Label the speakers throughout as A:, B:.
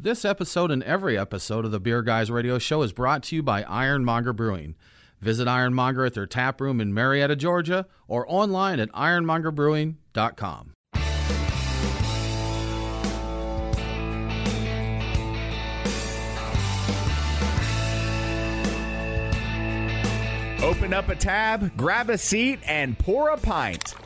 A: This episode and every episode of the Beer Guys Radio Show is brought to you by Ironmonger Brewing. Visit Ironmonger at their tap room in Marietta, Georgia, or online at ironmongerbrewing.com.
B: Open up a tab, grab a seat, and pour a pint.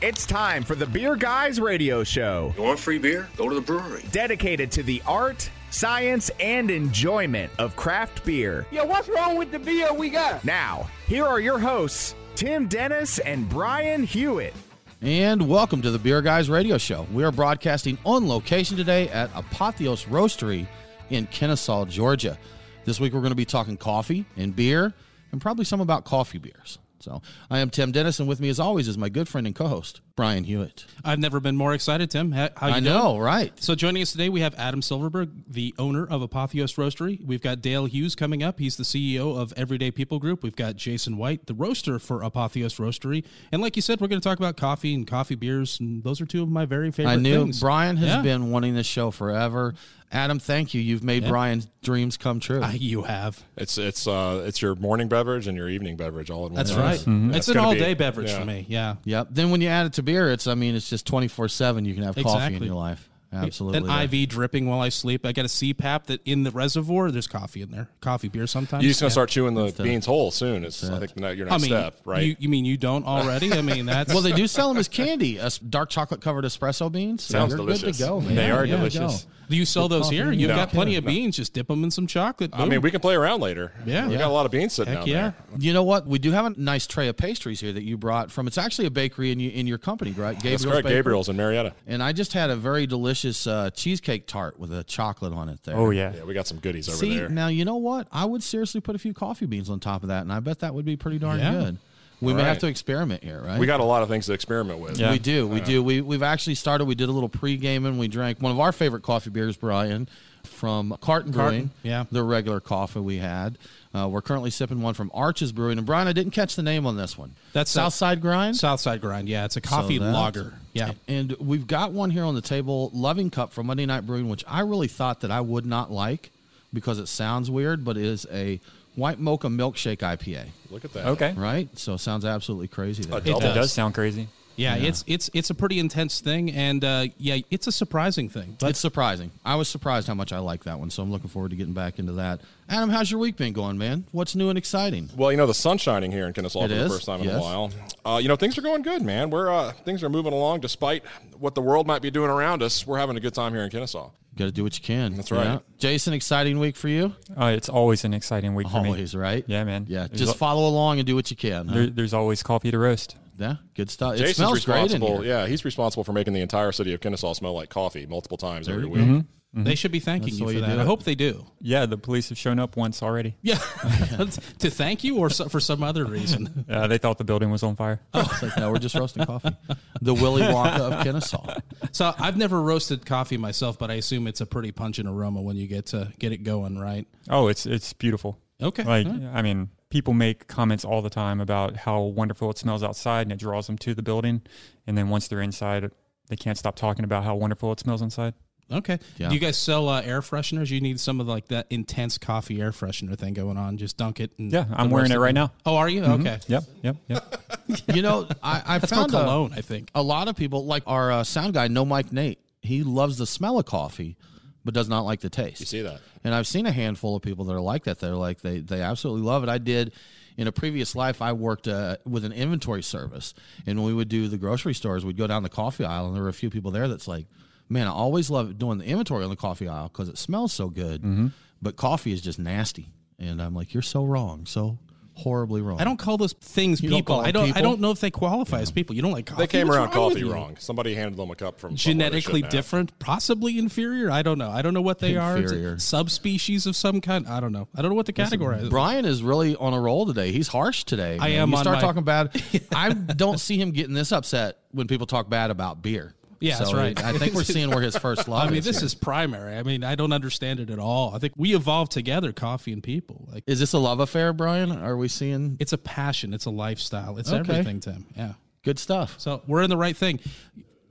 B: It's time for the Beer Guys Radio Show,
C: You want free beer? Go to the brewery.
B: dedicated to the art, science, and enjoyment of craft beer.
D: Yo, what's wrong with the beer we got?
B: Now, here are your hosts, Tim Dennis and Brian Hewitt.
A: And welcome to the Beer Guys Radio Show. We are broadcasting on location today at Apotheos Roastery in Kennesaw, Georgia. This week we're going to be talking coffee and beer and probably some about coffee beers. So I am Tim Dennis, and with me, as always, is my good friend and co-host Brian Hewitt.
E: I've never been more excited, Tim. How, how you
A: I
E: doing?
A: know, right?
E: So joining us today, we have Adam Silverberg, the owner of Apotheos Roastery. We've got Dale Hughes coming up. He's the CEO of Everyday People Group. We've got Jason White, the roaster for Apotheos Roastery. And like you said, we're going to talk about coffee and coffee beers. And those are two of my very favorite
A: I knew
E: things.
A: Brian has
E: Yeah.
A: been wanting this show forever. Adam, thank you. You've made Brian's dreams come true.
E: You have.
F: It's it's uh it's your morning beverage and your evening beverage all in one.
E: That's
F: place.
E: right.
A: Mm-hmm.
E: It's an all
F: be-
E: day beverage
F: yeah.
E: for me. Yeah.
A: Yep. Then when you add it to beer, it's I mean it's just twenty four seven. You can have coffee in your life. Absolutely.
E: An IV dripping while I sleep. I got a CPAP that in the reservoir, there's coffee in there. Coffee beer sometimes.
F: You're just gonna
E: Yeah.
F: start chewing the beans whole soon. It's I think the, ne- your next
E: I mean,
F: step, right?
E: You, you mean you don't already? I mean, that's
A: Well, they do sell them as candy, as dark chocolate covered espresso beans. So
F: Sounds
A: you're
F: delicious.
A: Good to go, man.
G: They are
A: Yeah,
G: delicious.
A: go.
E: Do you sell those here? You've
A: your
E: got plenty of beans. Just dip them in some chocolate.
F: I mean, we can play around later.
E: Yeah.
F: we
E: Yeah.
F: got a lot of beans sitting
E: Heck
F: down
E: yeah.
F: there.
A: You know what? We do have a nice tray of pastries here that you brought from. It's actually a bakery in you, in your company, right? Gabriel's
F: That's correct.
A: Bakery.
F: Gabriel's in Marietta.
A: And I just had a very delicious uh, cheesecake tart with a chocolate on it there.
G: Oh yeah.
F: Yeah, we got some goodies over
A: See,
F: there.
A: now you know what? I would seriously put a few coffee beans on top of that, and I bet that would be pretty darn
E: Yeah.
A: good. We may
F: All
A: have to experiment here, right?
F: we got a lot of things to experiment with.
G: Yeah.
A: We do, we do. We we've actually started. We did a little pre-gaming. We drank one of our favorite coffee beers, Brian, from Carton Brewing.
E: Yeah.
A: the regular coffee we had. Uh, we're currently sipping one from Arches Brewing. And Brian, I didn't catch the name on this one.
E: That's
A: Southside Grind.
E: Southside Grind. Yeah, it's a coffee
A: So that-
E: lager. Yeah.
A: And we've got one here on the table, Loving Cup from Monday Night Brewing, which I really thought that I would not like because it sounds weird, but it is a white mocha milkshake IPA,
F: Look at that.
G: Okay.
A: right? So it sounds absolutely crazy. There.
F: A
E: It
F: double.
G: That does sound crazy.
E: Yeah, it's it's it's a pretty intense thing, and uh, yeah, it's a surprising thing. But
A: it's surprising. I was surprised how much I like that one, so I'm looking forward to getting back into that. Adam, how's your week been going, man? What's new and exciting?
F: Well, you know the sun's shining here in Kennesaw
A: It
F: for
A: is,
F: the first time in a while. Uh, you know things are going good, man. We're uh, things are moving along despite what the world might be doing around us. We're having a good time here in Kennesaw.
A: Got to do what you can.
F: That's right.
A: Jason, exciting week for you?
G: Uh, it's always an exciting week for me.
A: Always, right?
G: Yeah, man.
A: Yeah,
G: There's
A: just
G: a-
A: follow along and do what you can. huh?
G: There, there's always coffee to roast.
A: Yeah, good stuff. It
F: Jason's
A: smells great in
F: responsible.
A: here.
F: Yeah, he's responsible for making the entire city of Kennesaw smell like coffee multiple times every
A: you
F: week.
A: go.
E: they should be thanking
A: That's
E: you for
A: you
E: that. I hope they do.
G: Yeah, the police have shown up once already.
E: Yeah, to thank you or so, for some other reason.
G: Uh, they thought the building was on fire.
A: It's like, no, we're just roasting coffee. The Willy Wonka of Kennesaw.
E: So I've never roasted coffee myself, but I assume it's a pretty pungent aroma when you get to get it going, right?
G: Oh, it's it's beautiful.
E: Okay.
G: Like I mean, people make comments all the time about how wonderful it smells outside, and it draws them to the building. And then once they're inside, they can't stop talking about how wonderful it smells inside.
E: Okay.
A: Yeah.
E: Do you guys sell uh, air fresheners? You need some of like that intense coffee air freshener thing going on. Just dunk it. And
G: Yeah, I'm wearing it right now.
E: Oh, are you? Okay.
G: Yep, yep, yep.
A: You know, I, I
E: That's
A: found
E: cologne, I think.
A: a lot of people, like our uh, sound guy, No Mike Nate, he loves the smell of coffee, but does not like the taste.
F: You see that?
A: And I've seen a handful of people that are like that. They're like they they absolutely love it. I did in a previous life. I worked uh, with an inventory service, and when we would do the grocery stores, we'd go down the coffee aisle, and there were a few people there that's like, "Man, I always love doing the inventory on the coffee aisle because it smells so good,
E: Mm-hmm.
A: but coffee is just nasty." And I'm like, "You're so wrong, so horribly wrong."
E: I don't call those things
A: You don't
E: people.
A: call them
E: I don't. I
A: people?
E: don't know if they qualify as people. You don't like coffee.
F: They came
E: What's
F: around
E: wrong with
F: coffee
E: you?
F: wrong. Somebody handed them a cup from somewhere they
E: Genetically
F: shouldn't have.
E: different, possibly inferior. I don't know. I don't know what they are. Is it
A: Inferior.
E: Subspecies of some kind. I don't know. I don't know what the category is.
A: Brian is really on a roll today. He's harsh today.
E: I
A: man.
E: am
A: You
E: on
A: start
E: my-
A: talking bad. I don't see him getting this upset when people talk bad about beer.
E: Yeah,
A: So
E: that's right.
A: I think we're seeing where his first love.
E: I mean,
A: is
E: this
A: here.
E: is primary. I mean, I don't understand it at all. I think we evolved together, coffee and people. Like
A: Is this a love affair, Brian? Are we seeing
E: it's a passion. It's a lifestyle. It's
A: Okay.
E: everything, Tim. Yeah.
A: good stuff?
E: So we're in the right thing.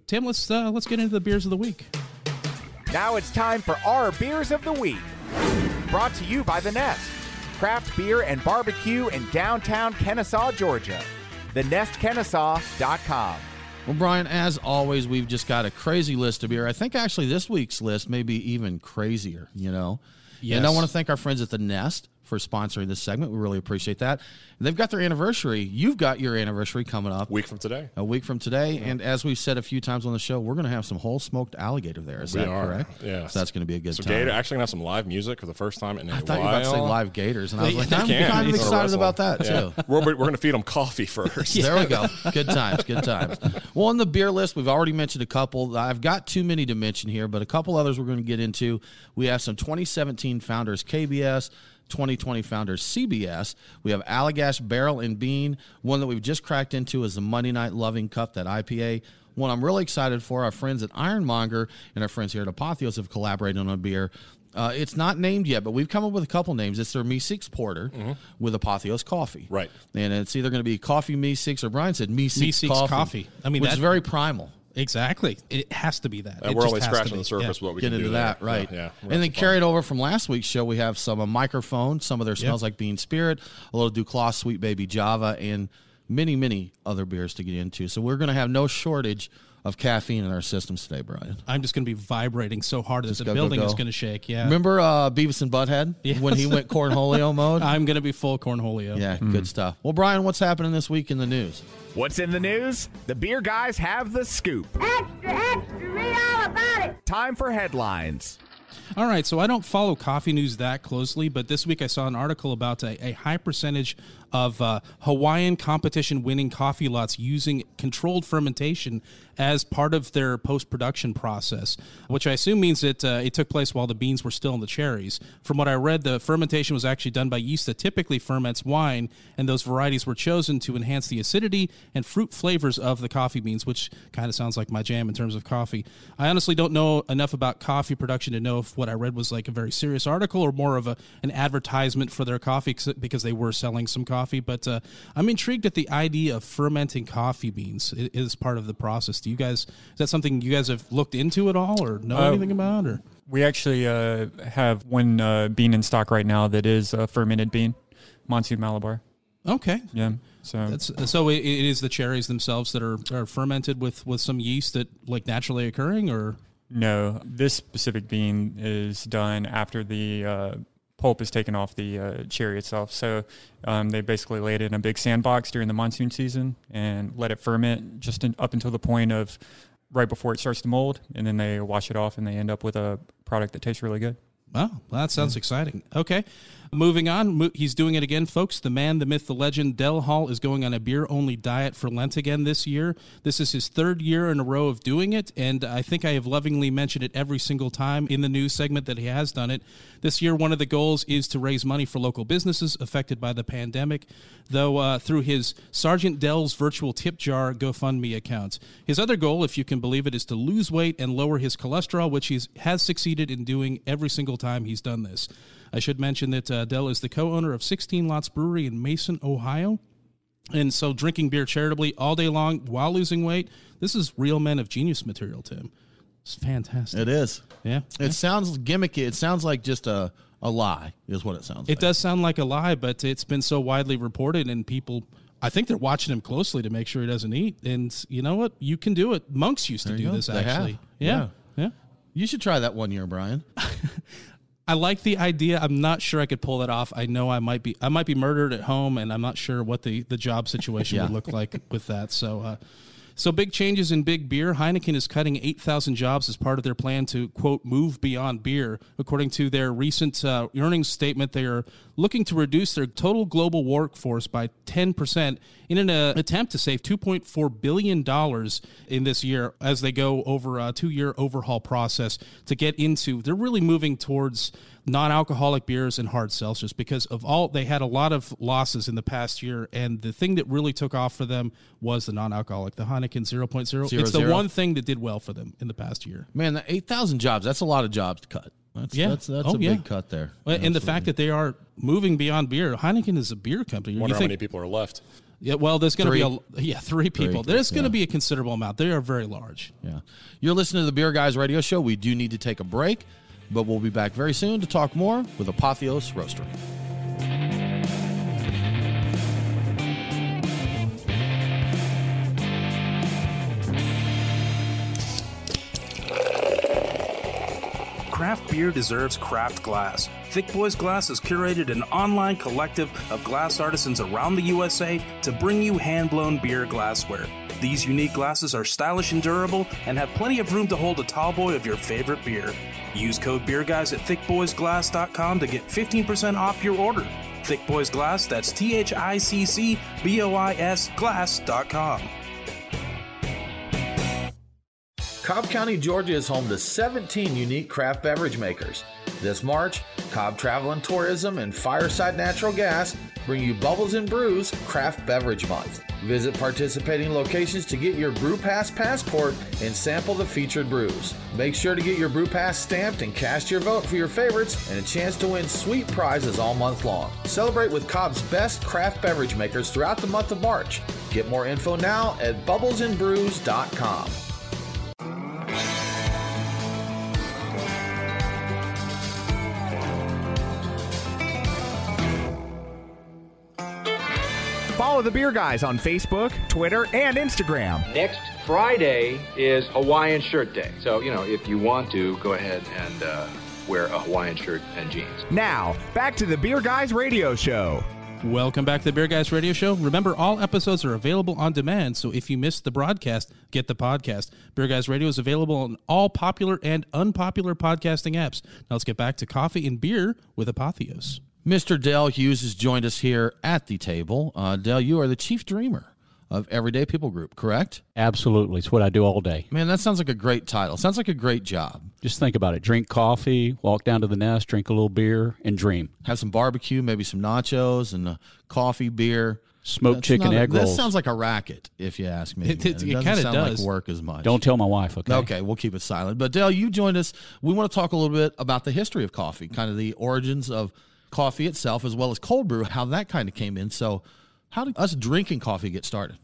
E: Tim, let's uh, let's get into the beers of the week.
B: Now it's time for our beers of the week. Brought to you by The Nest, craft beer and barbecue in downtown Kennesaw, Georgia. TheNestKennesaw.com.
A: Well, Brian, as always, we've just got a crazy list of beer. I think actually this week's list may be even crazier, you know?
E: Yes.
A: And I want to thank our friends at The Nest for sponsoring this segment. We really appreciate that. And they've got their anniversary. You've got your anniversary coming up
F: Week from today.
A: a week from today. And as we've said a few times on the show, we're going to have some whole smoked alligator there. Is
F: We
A: that
F: are,
A: correct?
F: Yeah.
A: So that's going to be a good
F: So
A: time.
F: Gator actually gonna have some live music for the first time in a
A: I thought
F: while.
A: you were about to say live gators, and I was like, I'm kind of excited about that
F: Yeah.
A: too.
F: We're, we're going to feed them coffee first.
A: There we go. Good times. Good times. Well, on the beer list, we've already mentioned a couple. I've got too many to mention here, but a couple others we're going to get into. We have some 2017 founders KBS. 2020 founders CBS. We have Allagash Barrel and Bean. One that we've just cracked into is the Monday Night Loving Cup, that IPA. One I'm really excited for. Our friends at Ironmonger and our friends here at Apotheos have collaborated on a beer. Uh, it's not named yet, but we've come up with a couple names. It's their Meeseeks Porter with Apotheos Coffee.
F: Mm-hmm. Right.
A: And it's either going to be Coffee Meeseeks or Brian said Meeseeks, Six coffee,
E: Coffee. I mean,
A: which
E: that-
A: is very primal.
E: Exactly. It has to be that.
F: We're only scratching the surface
E: Yeah.
F: what we
A: Get
F: can
A: into
F: do
A: that,
F: there.
A: right?
F: Yeah. yeah.
A: and then carried over from last week's show, we have some a microphone, some of their smells like Bean Spirit, a little Duclaw Sweet Baby Java, and many, many other beers to get into. So we're going to have no shortage of caffeine in our systems today, Brian.
E: I'm just going to be vibrating so hard that the
A: go, go,
E: building is going to shake. Yeah.
A: Remember uh, Beavis and Butthead when he went cornholio mode?
E: I'm going to be full cornholio.
A: yeah, good stuff. Well, Brian, what's happening this week in the news?
B: What's in the news? The beer guys have the scoop.
H: Extra, extra, read all about it.
B: Time for headlines.
E: All right, so I don't follow coffee news that closely, but this week I saw an article about a, a high percentage of uh, Hawaiian competition winning coffee lots using controlled fermentation as part of their post production process, which I assume means that uh, it took place while the beans were still in the cherries. From what I read, the fermentation was actually done by yeast that typically ferments wine, and those varieties were chosen to enhance the acidity and fruit flavors of the coffee beans, which kind of sounds like my jam in terms of coffee. I honestly don't know enough about coffee production to know if what I read was like a very serious article or more of a an advertisement for their coffee because they were selling some coffee. But uh, I'm intrigued at the idea of fermenting coffee beans is part of the process. Do you guys is that something you guys have looked into at all or know
G: Uh,
E: anything about or?
G: We actually uh, have one uh, bean in stock right now that is a fermented bean, Monsoon Malabar.
E: Okay.
G: Yeah. So
E: That's, so it, it is the cherries themselves that are, are fermented with, with some yeast that like naturally occurring or
G: no, this specific bean is done after the uh, pulp is taken off the uh, cherry itself. So um, they basically lay it in a big sandbox during the monsoon season and let it ferment just in, up until the point of right before it starts to mold, and then they wash it off and they end up with a product that tastes really good.
E: Wow, well, that sounds exciting. Okay, moving on. He's doing it again, folks. The man, the myth, the legend, Del Hall is going on a beer only diet for Lent again this year. This is his third year in a row of doing it, and I think I have lovingly mentioned it every single time in the news segment that he has done it. This year, one of the goals is to raise money for local businesses affected by the pandemic, though uh, through his Sergeant Del's virtual tip jar GoFundMe account. His other goal, if you can believe it, is to lose weight and lower his cholesterol, which he has succeeded in doing every single time he's done this. I should mention that uh, Del is the co-owner of 16 Lots Brewery in Mason, Ohio. And so drinking beer charitably all day long while losing weight, this is real men of genius material, Tim. It's fantastic.
A: It is.
E: Yeah.
A: It sounds gimmicky. It sounds like just a, a lie, is what it sounds like.
E: It
A: like.
E: does sound like a lie, but it's been so widely reported, and people, I think they're watching him closely to make sure he doesn't eat. And you know what? You can do it. Monks used to
A: There
E: do
A: go.
E: this,
A: They have.
E: actually. Yeah. yeah.
A: You should try that one year, Brian.
E: I like the idea. I'm not sure I could pull that off. I know I might be I might be murdered at home, and I'm not sure what the, the job situation
A: Yeah.
E: would look like with that. So, uh, so big changes in big beer. Heineken is cutting 8,000 jobs as part of their plan to quote move beyond beer. According to their recent uh, earnings statement, they are looking to reduce their total global workforce by 10% in an uh, attempt to save 2.4 billion dollars in this year as they go over a two-year overhaul process to get into. They're really moving towards non-alcoholic beers and hard seltzers because of all they had a lot of losses in the past year and the thing that really took off for them was the non-alcoholic the Heineken 0.0
A: Zero,
E: it's the
A: zero.
E: one thing that did well for them in the past year
A: Man, the 8,000 jobs, that's a lot of jobs to cut. That's,
E: Yeah.
A: that's, that's
E: Oh,
A: a
E: yeah.
A: big cut there.
E: and the fact that they are moving beyond beer Heineken is a beer company
F: I
E: You
F: wonder how
E: think-
F: many people are left.
E: Yeah, well, there's going to be a yeah three people.
A: Three,
E: there's going to
A: yeah.
E: be a considerable amount. They are very large.
A: Yeah. You're listening to the Beer Guys Radio Show. We do need to take a break, but we'll be back very soon to talk more with Apotheos Roastery.
I: Craft beer deserves craft glass. Thick Boys Glass has curated an online collective of glass artisans around the USA to bring you hand blown beer glassware. These unique glasses are stylish and durable and have plenty of room to hold a tall boy of your favorite beer. Use code BeerGuys at thickboysglass.com to get 15% off your order. Thick Boys Glass, that's T H I C C B O I S glass.com.
A: Cobb County, Georgia is home to 17 unique craft beverage makers. This March, Cobb Travel and Tourism and Fireside Natural Gas bring you Bubbles and Brews Craft Beverage Month. Visit participating locations to get your Brew Pass passport and sample the featured brews. Make sure to get your Brew Pass stamped and cast your vote for your favorites and a chance to win sweet prizes all month long. Celebrate with Cobb's best craft beverage makers throughout the month of March. Get more info now at bubblesandbrews.com.
B: Follow the Beer Guys on Facebook, Twitter, and Instagram.
D: Next Friday is Hawaiian Shirt Day. So, you know, if you want to, go ahead and uh, wear a Hawaiian shirt and jeans.
B: Now, back to the Beer Guys Radio Show.
E: Welcome back to the Beer Guys Radio Show. Remember, all episodes are available on demand, so if you missed the broadcast, get the podcast. Beer Guys Radio is available on all popular and unpopular podcasting apps. Now let's get back to coffee and beer with Apotheos.
A: Mr. Dale Hughes has joined us here at the table. Uh, Dale, you are the chief dreamer of Everyday People Group, correct?
J: Absolutely. It's what I do all day.
A: Man, that sounds like a great title. Sounds like a great job.
J: Just think about it. Drink coffee, walk down to the nest, drink a little beer, and dream.
A: Have some barbecue, maybe some nachos and uh, coffee, beer.
J: Smoked
A: That's
J: chicken
A: a-
J: egg
A: That sounds like a racket, if you ask me.
E: It-
A: man.
E: it- it kinda does.
A: like work as much.
J: Don't tell my wife, okay?
A: Okay, we'll keep it silent. But Dale, you joined us. We want to talk a little bit about the history of coffee, kind of the origins of coffee itself, as well as cold brew, how that kind of came in. So, how did us drinking coffee get started?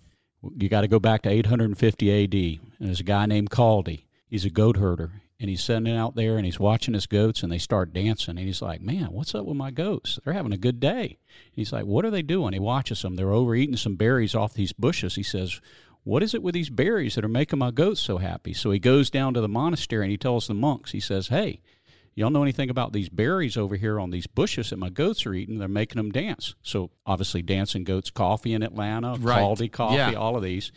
J: You got to go back to 850 AD. And there's a guy named Kaldi. He's a goat herder. And he's sitting out there and he's watching his goats and they start dancing. And he's like, Man, what's up with my goats? They're having a good day. And he's like, What are they doing? He watches them. They're overeating some berries off these bushes. He says, What is it with these berries that are making my goats so happy? So he goes down to the monastery and he tells the monks, He says, Hey, y'all know anything about these berries over here on these bushes that my goats are eating? They're making them dance. So obviously, dancing goats coffee in Atlanta,
A: Right.
J: Kaldi coffee,
A: Yeah.
J: all of these.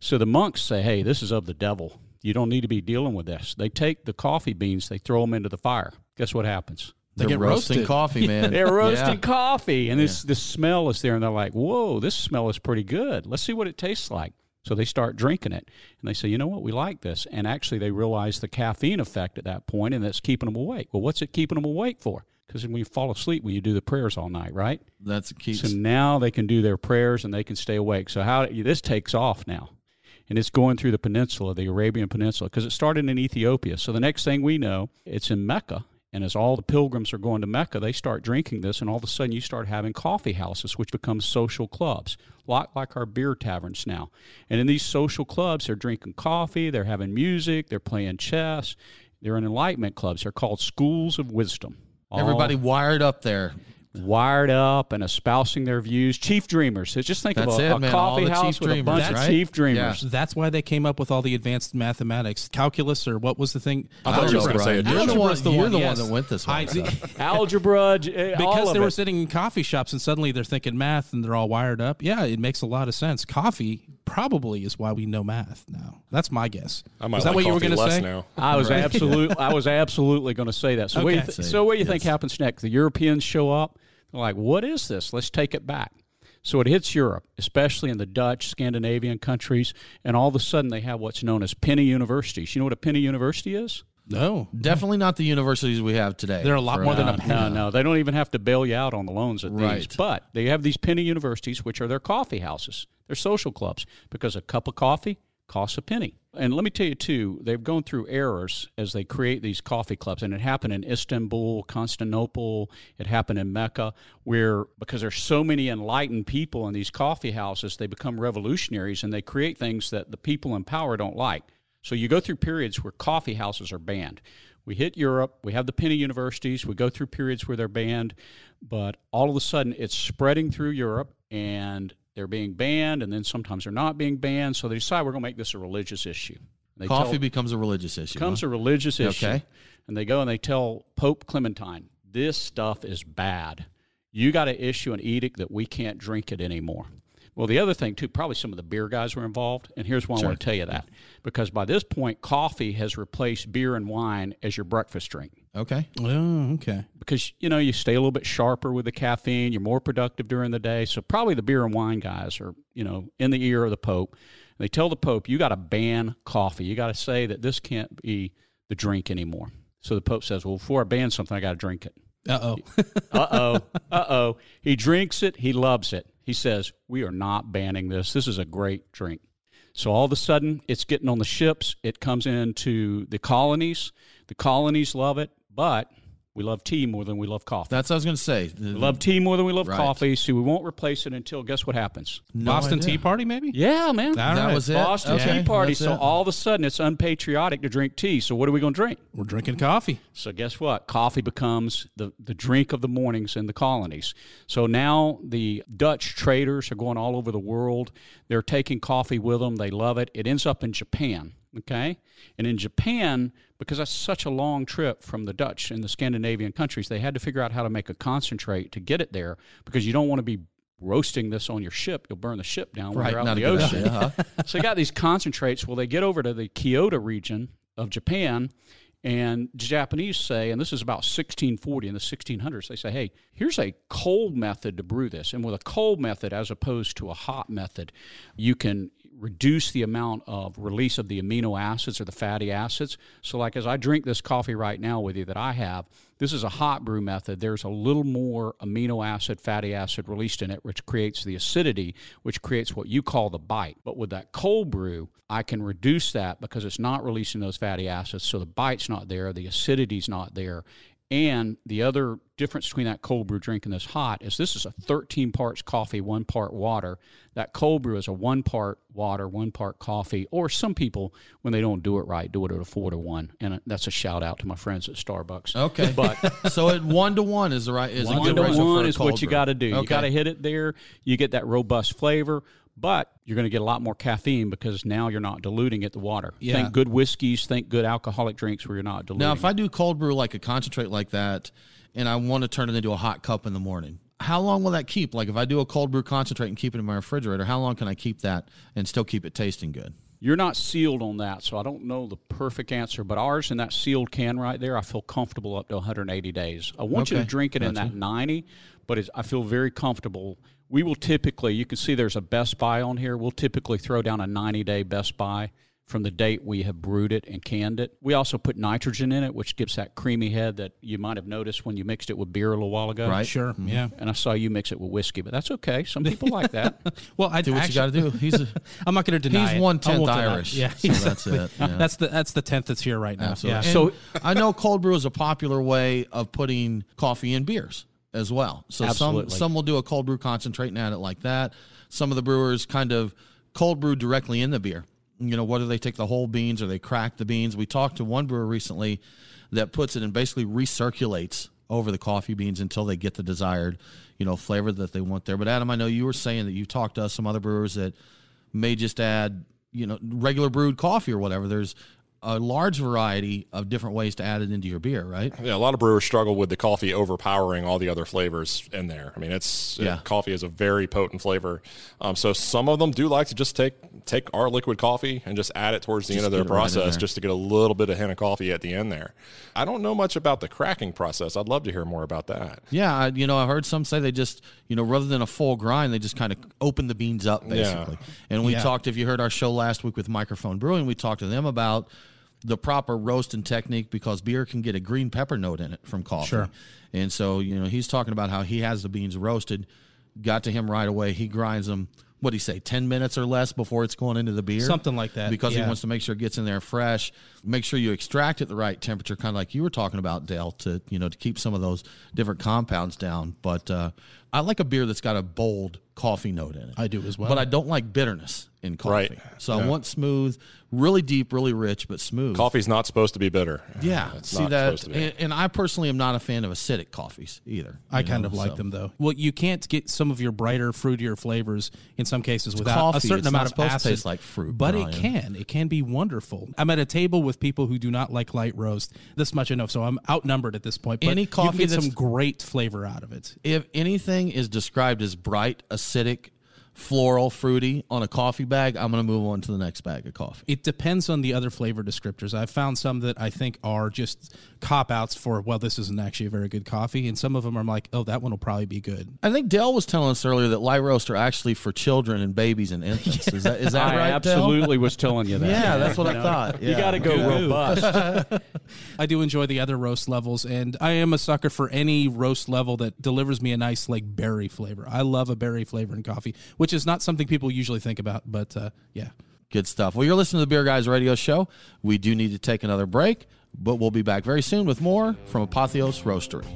J: So the monks say, hey, this is of the devil. You don't need to be dealing with this. They take the coffee beans, they throw them into the fire. Guess what happens?
E: They
A: They're
E: get
A: roasting
E: roasted.
A: coffee, man.
J: They're roasting
A: Yeah.
J: coffee, and this this smell is there, and they're like, "Whoa, this smell is pretty good. Let's see what it tastes like." So they start drinking it, and they say, "You know what? We like this." And actually, they realize the caffeine effect at that point, and that's keeping them awake. Well, what's it keeping them awake for? Because when you fall asleep, when you do the prayers all night, right?
A: That's key.
J: So now they can do their prayers and they can stay awake. So how this takes off now, and it's going through the peninsula, the Arabian Peninsula, because it started in Ethiopia. So the next thing we know, it's in Mecca. And as all the pilgrims are going to Mecca, they start drinking this, and all of a sudden you start having coffee houses, which become social clubs, a lot like our beer taverns now. And in these social clubs, they're drinking coffee, they're having music, they're playing chess, they're in enlightenment clubs. They're called schools of wisdom.
A: Everybody wired up there.
J: Wired up and espousing their views. Chief dreamers. So just think
A: That's
J: of a,
A: it,
J: a
A: man.
J: Coffee
A: the
J: house
A: chief
J: with a
A: dreamers,
J: bunch of
A: right?
J: chief dreamers.
E: That's why they came up with all the advanced mathematics, calculus, or what was the thing?
F: I thought you were going to say
A: Brian.
F: addition.
A: You're the one,
E: the
A: you're
E: one,
A: the
E: yes.
A: one that went this way.
E: I-
A: so.
J: Algebra, j- uh, all
E: because
J: of
E: they were
J: it.
E: sitting in coffee shops and suddenly they're thinking math and they're all wired up. Yeah, it makes a lot of sense. Coffee probably is why we know math now. That's my guess.
F: I might
E: is that
F: like
E: what you were going to say?
F: now.
J: I was absolutely, I was absolutely going to say that. So, what, do you th- so what do you think happens next? The Europeans show up. They're like, "What is this? Let's take it back." So it hits Europe, especially in the Dutch, Scandinavian countries, and all of a sudden they have what's known as penny universities. You know what a penny university is?
E: No.
A: Definitely not the universities we have today.
E: They're a lot
A: For
E: more than a penny.
J: no, no, they don't even have to bail you out on the loans at these. But they have these penny universities, which are their coffee houses, their social clubs, because a cup of coffee costs a penny. And let me tell you too, they've gone through errors as they create these coffee clubs, and it happened in Istanbul, Constantinople, it happened in Mecca, where because there's so many enlightened people in these coffee houses, they become revolutionaries and they create things that the people in power don't like. So you go through periods where coffee houses are banned. We hit Europe, we have the penny universities, we go through periods where they're banned, but all of a sudden it's spreading through Europe and they're being banned, and then sometimes they're not being banned. So they decide we're going to make this a religious issue. They
A: Coffee
J: tell-
A: becomes a religious issue.
J: becomes
A: huh?
J: a religious issue.
A: Okay.
J: And they go and they tell Pope Clementine, this stuff is bad. You got to issue an edict that we can't drink it anymore. Well, the other thing, too, probably some of the beer guys were involved. And here's why I want to tell you that. Because by this point, coffee has replaced beer and wine as your breakfast drink
A: Okay.
E: Oh, okay.
J: because you know you stay a little bit sharper with the caffeine you're more productive during the day so probably the beer and wine guys are you know in the ear of the pope they tell the pope you got to ban coffee you got to say that this can't be the drink anymore so the pope says well before i ban something i got to drink it
E: Uh oh.
J: uh-oh uh-oh he drinks it he loves it he says we are not banning this this is a great drink so all of a sudden, it's getting on the ships. It comes into the colonies. The colonies love it, but we love tea more than we love coffee.
A: That's what I was going to say.
J: We love tea more than we love
A: Right.
J: coffee, so we won't replace it until guess what happens?
A: No
E: Boston
A: idea.
E: Tea Party, maybe?
J: Yeah, man.
E: All
A: That was it.
J: Boston
A: Okay,
J: Tea Party.
A: that's
J: So
A: it.
J: all of a sudden, it's unpatriotic to drink tea. So what are we going to drink?
E: We're drinking coffee.
J: So guess what? Coffee becomes the, the drink of the mornings in the colonies. So now the Dutch traders are going all over the world. They're taking coffee with them. They love it. It ends up in Japan. Okay, and in Japan, because that's such a long trip from the Dutch and the Scandinavian countries, they had to figure out how to make a concentrate to get it there because you don't want to be roasting this on your ship. You'll burn the ship down when you're out in the ocean.
A: idea, huh?
J: so they got these concentrates. Well, they get over to the Kyoto region of Japan, and the Japanese say, and this is about 1640 in the 1600s, they say, hey, here's a cold method to brew this. And with a cold method, as opposed to a hot method, you can reduce the amount of release of the amino acids or the fatty acids. So, like as I drink this coffee right now with you that I have, this is a hot brew method. There's a little more amino acid, fatty acid released in it, which creates the acidity, which creates what you call the bite. But with that cold brew, I can reduce that because it's not releasing those fatty acids. So the bite's not there, the acidity's not there. And the other difference between that cold brew drink and this hot is this is a 13 parts coffee, one part water. That cold brew is a one part water, one part coffee. Or some people, when they don't do it right, do it at a four to one. And that's a shout out to my friends at Starbucks.
A: Okay.
J: But
A: so at one to one is the right is
J: one to one is what you got to do. You got to hit it there. You get that robust flavor, but you're going to get a lot more caffeine because now you're not diluting it the water.
E: Yeah.
J: Think good whiskeys, think good alcoholic drinks where you're not diluting.
A: Now, if I do cold brew like a concentrate like that, and I want to turn it into a hot cup in the morning, how long will that keep? Like if I do a cold brew concentrate and keep it in my refrigerator, how long can I keep that and still keep it tasting good?
J: You're not sealed on that, so I don't know the perfect answer. But ours in that sealed can right there, I feel comfortable up to 180 days. I want you to drink it in that 90, but it's, I feel very comfortable. We will typically, you can see there's a Best Buy on here. We'll typically throw down a 90 day Best Buy from the date we have brewed it and canned it. We also put nitrogen in it, which gives that creamy head that you might have noticed when you mixed it with beer a little while ago.
A: Right.
E: Sure. Mm-hmm. Yeah.
J: And I saw you mix it with whiskey, but that's okay. Some people like that.
E: Well, I
A: Do what you got to do. He's a,
E: I'm not going to deny.
A: he's
E: it.
A: one
E: I
A: tenth
E: won't deny it.
A: Irish.
E: Yeah,
A: so that's it. Yeah.
E: That's the that's the tenth that's here right now.
A: Absolutely.
E: Yeah.
A: So I know cold brew is a popular way of putting coffee in beers as well. So
J: Absolutely.
A: some some will do a cold brew concentrate and add it like that. Some of the brewers kind of cold brew directly in the beer. You know, whether they take the whole beans or they crack the beans. We talked to one brewer recently that puts it and basically recirculates over the coffee beans until they get the desired, you know, flavor that they want there. But Adam, I know you were saying that you talked to us, some other brewers that may just add, you know, regular brewed coffee or whatever. There's a large variety of different ways to add it into your beer, right?
F: Yeah, a lot of brewers struggle with the coffee overpowering all the other flavors in there. I mean, it's
A: Yeah.
F: coffee is a very potent flavor. Um, so some of them do like to just take take our liquid coffee and just add it towards the
A: Just
F: end of their
A: get it right
F: process, just to get a little bit of hint of coffee at the end there. I don't know much about the cracking process. I'd love to hear more about that.
A: Yeah, I, you know, I heard some say they just, you know, rather than a full grind, they just kind of open the beans up basically. And we
E: Yeah.
A: talked, if you heard our show last week with Microphone Brewing, we talked to them about the proper roasting technique because beer can get a green pepper note in it from coffee.
E: Sure.
A: And so, you know, he's talking about how he has the beans roasted, got to him right away. He grinds them what do you say, 10 minutes or less before it's going into the beer?
E: Something like that,
A: Because he wants to make sure it gets in there fresh. Make sure you extract at the right temperature, kind of like you were talking about, Dale, to, you know, to keep some of those different compounds down. But uh, I like a beer that's got a bold coffee note in it.
E: I do as well.
A: But I don't like bitterness in coffee.
F: Right.
A: So I want smooth, really deep, really rich, but smooth.
F: Coffee's not supposed to be bitter.
A: Yeah,
F: It's
A: see
F: not
A: that,
F: supposed to be.
A: and, and I personally am not a fan of acidic coffees either.
E: I
A: you
E: kind
A: know,
E: of like
A: so.
E: them though. Well, you can't get some of your brighter, fruitier flavors in some cases without a certain
A: It's
E: amount
A: not
E: of
A: supposed to
E: acid.
A: taste like fruit,
E: but
A: Brian.
E: it can. It can be wonderful. I'm at a table with people who do not like light roast. This much I know, so I'm outnumbered at this point. But
A: Any
E: you
A: coffee
E: can get some great flavor out of it.
A: If anything is described as bright, acidic, floral, fruity on a coffee bag, I'm going to move on to the next bag of coffee.
E: It depends on the other flavor descriptors. I've found some that I think are just cop outs for well, this isn't actually a very good coffee, and some of them are like, oh, that one will probably be good.
A: I think Dale was telling us earlier that light roast are actually for children and babies and infants. Is that is that
J: I
A: right? Dale?
J: absolutely was telling you that.
A: Yeah, that's what I
J: You know,
A: thought.
J: You got to go robust.
E: I do enjoy the other roast levels, and I am a sucker for any roast level that delivers me a nice like berry flavor. I love a berry flavor in coffee, which is not something people usually think about, but uh, yeah.
A: Good stuff. Well, you're listening to the Beer Guys Radio Show. We do need to take another break, but we'll be back very soon with more from Apotheos Roastery.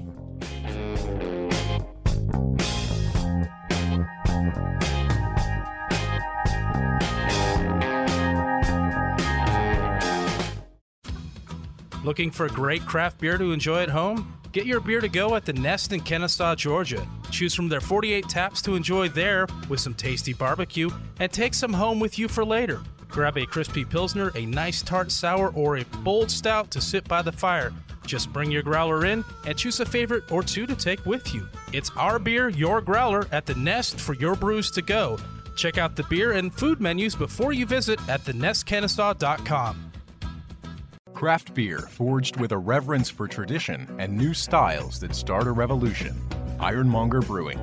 I: Looking for a great craft beer to enjoy at home? Get your beer to go at the Nest in Kennesaw, Georgia. Choose from their 48 taps to enjoy there with some tasty barbecue and take some home with you for later. Grab a crispy Pilsner, a nice tart sour, or a bold stout to sit by the fire. Just bring your growler in and choose a favorite or two to take with you. It's our beer, your growler at the Nest for your brews to go. Check out the beer and food menus before you visit at thenestkennesaw.com.
K: Craft beer forged with a reverence for tradition and new styles that start a revolution. Ironmonger Brewing.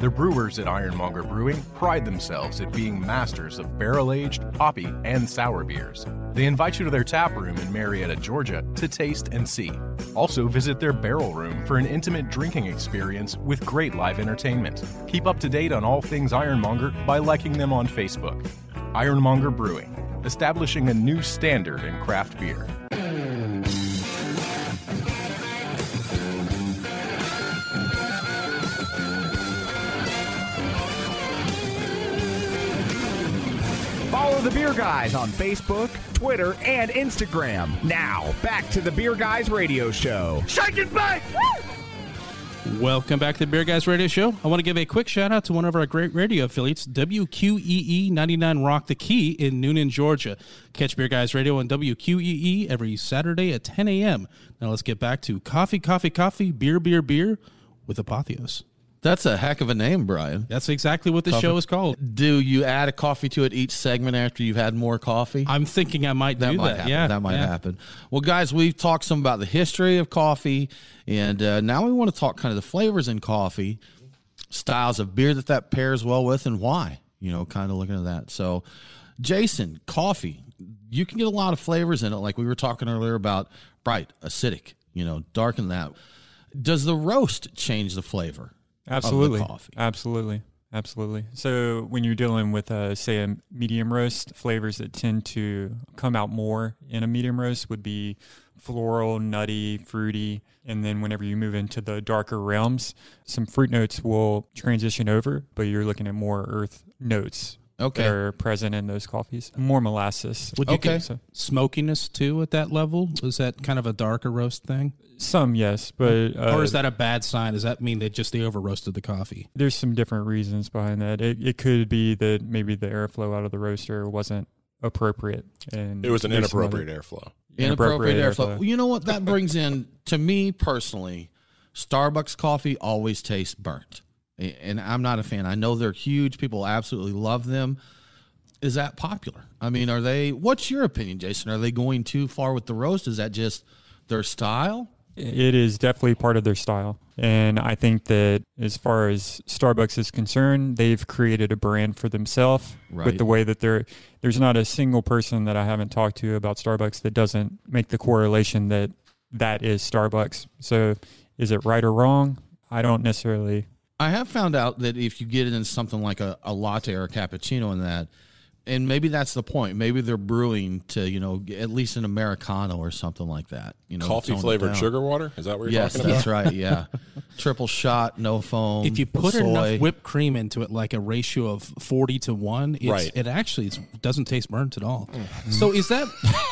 K: The brewers at Ironmonger Brewing pride themselves at being masters of barrel aged, hoppy, and sour beers. They invite you to their tap room in Marietta, Georgia to taste and see. Also, visit their barrel room for an intimate drinking experience with great live entertainment. Keep up to date on all things Ironmonger by liking them on Facebook. Ironmonger Brewing, establishing a new standard in craft beer.
B: The Beer Guys on Facebook, Twitter, and Instagram. Now, back to the Beer Guys Radio Show.
H: Shake it back!
E: Welcome back to the Beer Guys Radio Show. I want to give a quick shout out to one of our great radio affiliates, WQEE 99 Rock the Key in Newnan, Georgia. Catch Beer Guys Radio on WQEE every Saturday at 10 a.m. Now let's get back to coffee, coffee, coffee, beer, beer, beer with Apotheos.
A: That's a heck of a name, Brian.
E: That's exactly what the show is called.
A: Do you add a coffee to it each segment after you've had more coffee?
E: I'm thinking I might
A: that
E: do
A: might
E: that.
A: happen.
E: Yeah,
A: that might
E: yeah.
A: happen. Well, guys, we've talked some about the history of coffee, and uh, now we want to talk kind of the flavors in coffee, styles of beer that that pairs well with, and why. You know, kind of looking at that. So, Jason, coffee, you can get a lot of flavors in it, like we were talking earlier about bright, acidic. You know, darken that. Does the roast change the flavor?
G: Absolutely.
A: Of the coffee?
G: Absolutely. Absolutely. So when you're dealing with, uh, say, a medium roast, flavors that tend to come out more in a medium roast would be floral, nutty, fruity. And then whenever you move into the darker realms, some fruit notes will transition over, but you're looking at more earth notes
A: Okay.
G: that are present in those coffees. More molasses.
E: Would you
A: Okay.
E: get smokiness too at that level? Is that kind of a darker roast thing?
G: Some, yes, but uh,
E: or is that a bad sign? Does that mean they just they over roasted the coffee?
G: There's some different reasons behind that. It, it could be that maybe the airflow out of the roaster wasn't appropriate, and
F: It was an
G: there's some
F: inappropriate
G: other-
F: airflow.
A: Inappropriate airflow. Well, you know what that brings in to me personally? Starbucks coffee always tastes burnt, A- and I'm not a fan. I know they're huge. People absolutely love them. Is that popular? I mean, are they? What's your opinion, Jason? Are they going too far with the roast? Is that just their style?
G: It is definitely part of their style. And I think that as far as Starbucks is concerned, they've created a brand for themselves
A: Right.
G: with the way that they're there's not a single person that I haven't talked to about Starbucks that doesn't make the correlation that that is Starbucks. So is it right or wrong? I don't necessarily
A: I have found out that if you get it in something like a, a latte or a cappuccino in that, and maybe that's the point. Maybe they're brewing to, you know, at least an Americano or something like that. You know,
F: Coffee flavored sugar water? Is that what you're
A: yes,
F: talking about?
A: Yes, that's right. Yeah, triple shot, no foam.
E: if you put
A: soy.
E: enough whipped cream into it, like a ratio of forty to one, it's,
F: Right.
E: it actually it's, doesn't taste burnt at all. So is that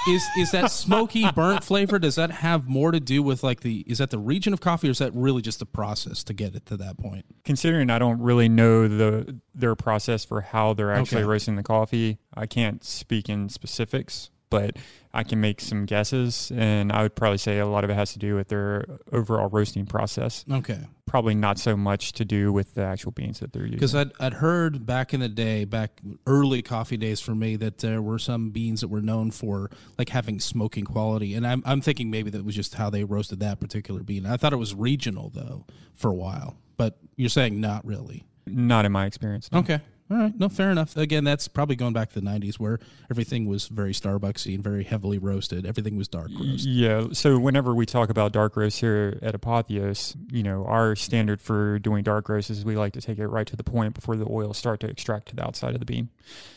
E: is is that smoky burnt flavor? Does that have more to do with like the is that the region of coffee, or is that really just the process to get it to that point?
G: Considering I don't really know the their process for how they're actually
E: Okay.
G: roasting the coffee, I can't speak in specifics, but I can make some guesses, and I would probably say a lot of it has to do with their overall roasting process.
E: Okay.
G: Probably not so much to do with the actual beans that they're using.
E: Because I'd, I'd heard back in the day, back early coffee days for me, that there were some beans that were known for like having smoking quality, and I'm I'm thinking maybe that was just how they roasted that particular bean. I thought it was regional though for a while, but you're saying not really.
G: Not in my experience. no.
E: Okay. All right. No, fair enough. Again, that's probably going back to the 90s where everything was very Starbucksy and very heavily roasted. Everything was dark roast.
G: Yeah. So whenever we talk about dark roast here at Apotheos, you know, our standard for doing dark roast is we like to take it right to the point before the oils start to extract to the outside of the bean.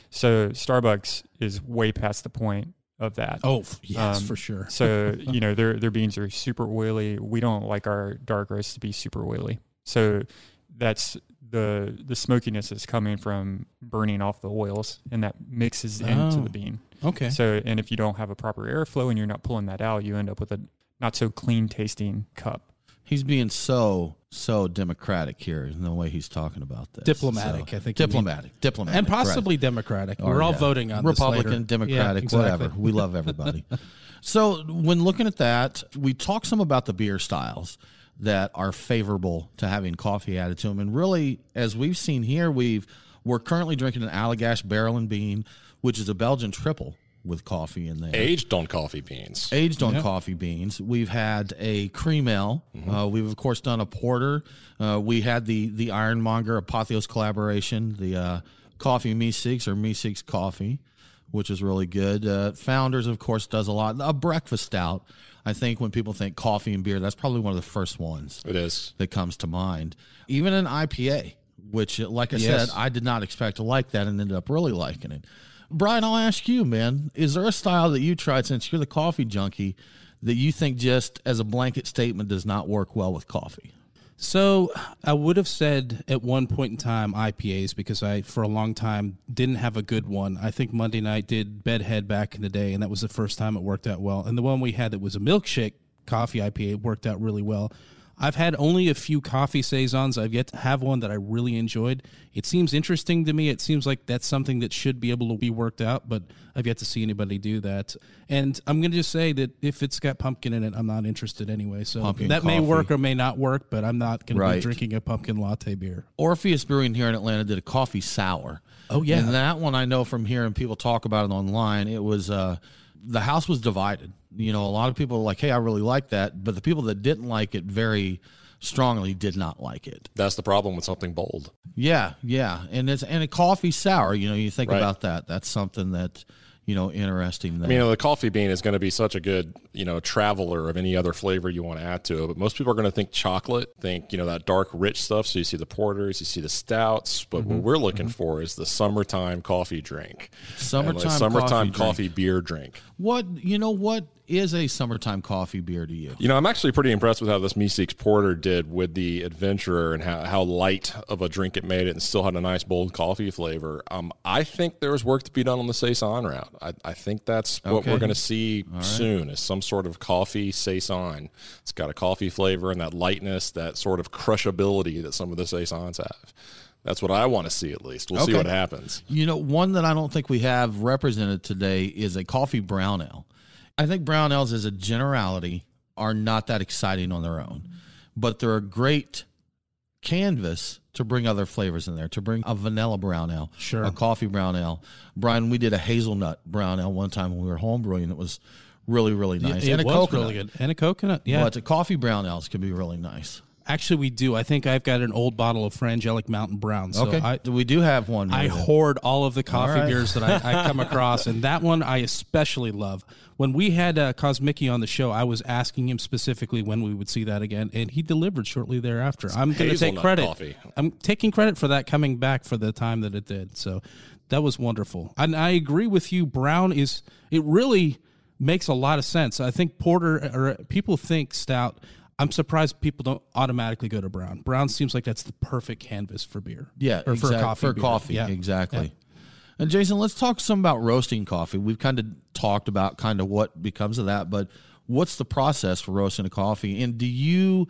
G: So Starbucks is way past the point of that.
E: Oh, yes,
G: Um,
E: for sure.
G: so you know, their their beans are super oily. We don't like our dark roast to be super oily. So that's the the smokiness is coming from burning off the oils, and that mixes into
E: Oh,
G: the bean.
E: okay.
G: So, and if you don't have a proper airflow and you're not pulling that out, you end up with a not so clean tasting cup.
A: He's being so so democratic here in the way he's talking about this.
E: Diplomatic,
A: So-
E: I think you mean.
A: diplomatic, diplomatic,
E: And
A: right.
E: possibly democratic.
A: Or,
E: We're all
A: yeah,
E: voting on this
A: Republican,
E: later.
A: Democratic,
E: Yeah, exactly.
A: whatever. We love everybody. so when looking at that, we talk some about the beer styles that are favorable to having coffee added to them, and really, as we've seen here, we've we're currently drinking an Allagash Barrel and Bean, which is a Belgian triple with coffee in there.
F: Aged on coffee beans.
A: Aged on
F: Yep.
A: coffee beans. We've had a cream ale. Uh, we've of course done a porter. Uh, we had the the Ironmonger Apotheos collaboration, the uh, coffee Meeseeks or Me Meeseeks coffee, which is really good. Uh, Founders, of course, does a lot. A breakfast stout. I think when people think coffee and beer, that's probably one of the first ones.
F: It is
A: that comes to mind. Even an IPA, which, like I
E: Yes.
A: said, I did not expect to like that and ended up really liking it. Brian, I'll ask you, man, is there a style that you tried since you're the coffee junkie that you think just as a blanket statement does not work well with coffee?
E: So I would have said at one point in time IPAs because I for a long time didn't have a good one. I think Monday night did Bedhead back in the day, and that was the first time it worked out well. And the one we had that was a milkshake coffee IPA worked out really well. I've had only a few coffee saisons. I've yet to have one that I really enjoyed. It seems interesting to me. It seems like that's something that should be able to be worked out, but I've yet to see anybody do that. And I'm going to just say that if it's got pumpkin in it, I'm not interested anyway. So
A: Pumpkin
E: that may work or may not work, but I'm not going to be drinking a pumpkin latte beer.
A: Orpheus Brewing here in Atlanta did a coffee sour.
E: Oh, yeah.
A: and that one I know from hearing people talk about it online. It was uh, the house was divided. You know, a lot of people were like, "Hey, I really like that," but the people that didn't like it very strongly did not like it.
F: That's the problem with something bold.
A: Yeah, yeah, and it's and a coffee sour. You know, you think
F: Right.
A: about that. That's something that you know interesting. There.
F: I mean, you know, the coffee bean is going to be such a good, you know, traveler of any other flavor you want to add to it. But most people are going to think chocolate, think, you know, that dark, rich stuff. So you see the porters, you see the stouts. But
A: Mm-hmm.
F: what we're looking for is the summertime coffee drink.
A: Summertime
F: like, summertime
A: coffee
F: coffee,
A: drink.
F: beer drink.
A: what you know? What is a summertime coffee beer to you?
F: You know, I'm actually pretty impressed with how this Meeseeks Porter did with the Adventurer and how, how light of a drink it made it and still had a nice bold coffee flavor. Um, I think there's work to be done on the Saison route. I, I think that's what
A: Okay.
F: we're going to see
A: right.
F: soon is some sort of coffee Saison. It's got a coffee flavor and that lightness, that sort of crushability that some of the Saisons have. That's what I want to see at least. We'll see what happens.
A: You know, one that I don't think we have represented today is a coffee brown ale. I think brown ales, as a generality, are not that exciting on their own, but they're a great canvas to bring other flavors in there. To bring a vanilla brown ale,
E: Sure.
A: a coffee brown ale. Brian, we did a hazelnut brown ale one time when we were home brewing. It was really, really nice.
E: It
A: and a coconut.
E: really good. And a coconut, yeah.
A: But the coffee brown ales can be really nice.
E: Actually, we do. I think I've got an old bottle of Frangelic Mountain Brown. So
A: okay,
E: I,
A: we do have one.
E: I hoard all of the coffee
A: right.
E: beers that I, I come across, and that one I especially love. When we had uh, Cosmicki on the show, I was asking him specifically when we would see that again, and he delivered shortly thereafter. I'm going to take credit.
F: coffee.
E: I'm taking credit for that coming back for the time that it did. So that was wonderful, and I agree with you. Brown is it really makes a lot of sense. I think porter or people think stout. I'm surprised people don't automatically go to brown. Brown seems like that's the perfect canvas for beer.
A: Yeah,
E: or for coffee.
A: For
E: beer.
A: coffee,
E: Yeah.
A: exactly. And Jason, let's talk some about roasting coffee. We've kind of talked about kind of what becomes of that, but what's the process for roasting a coffee? And do you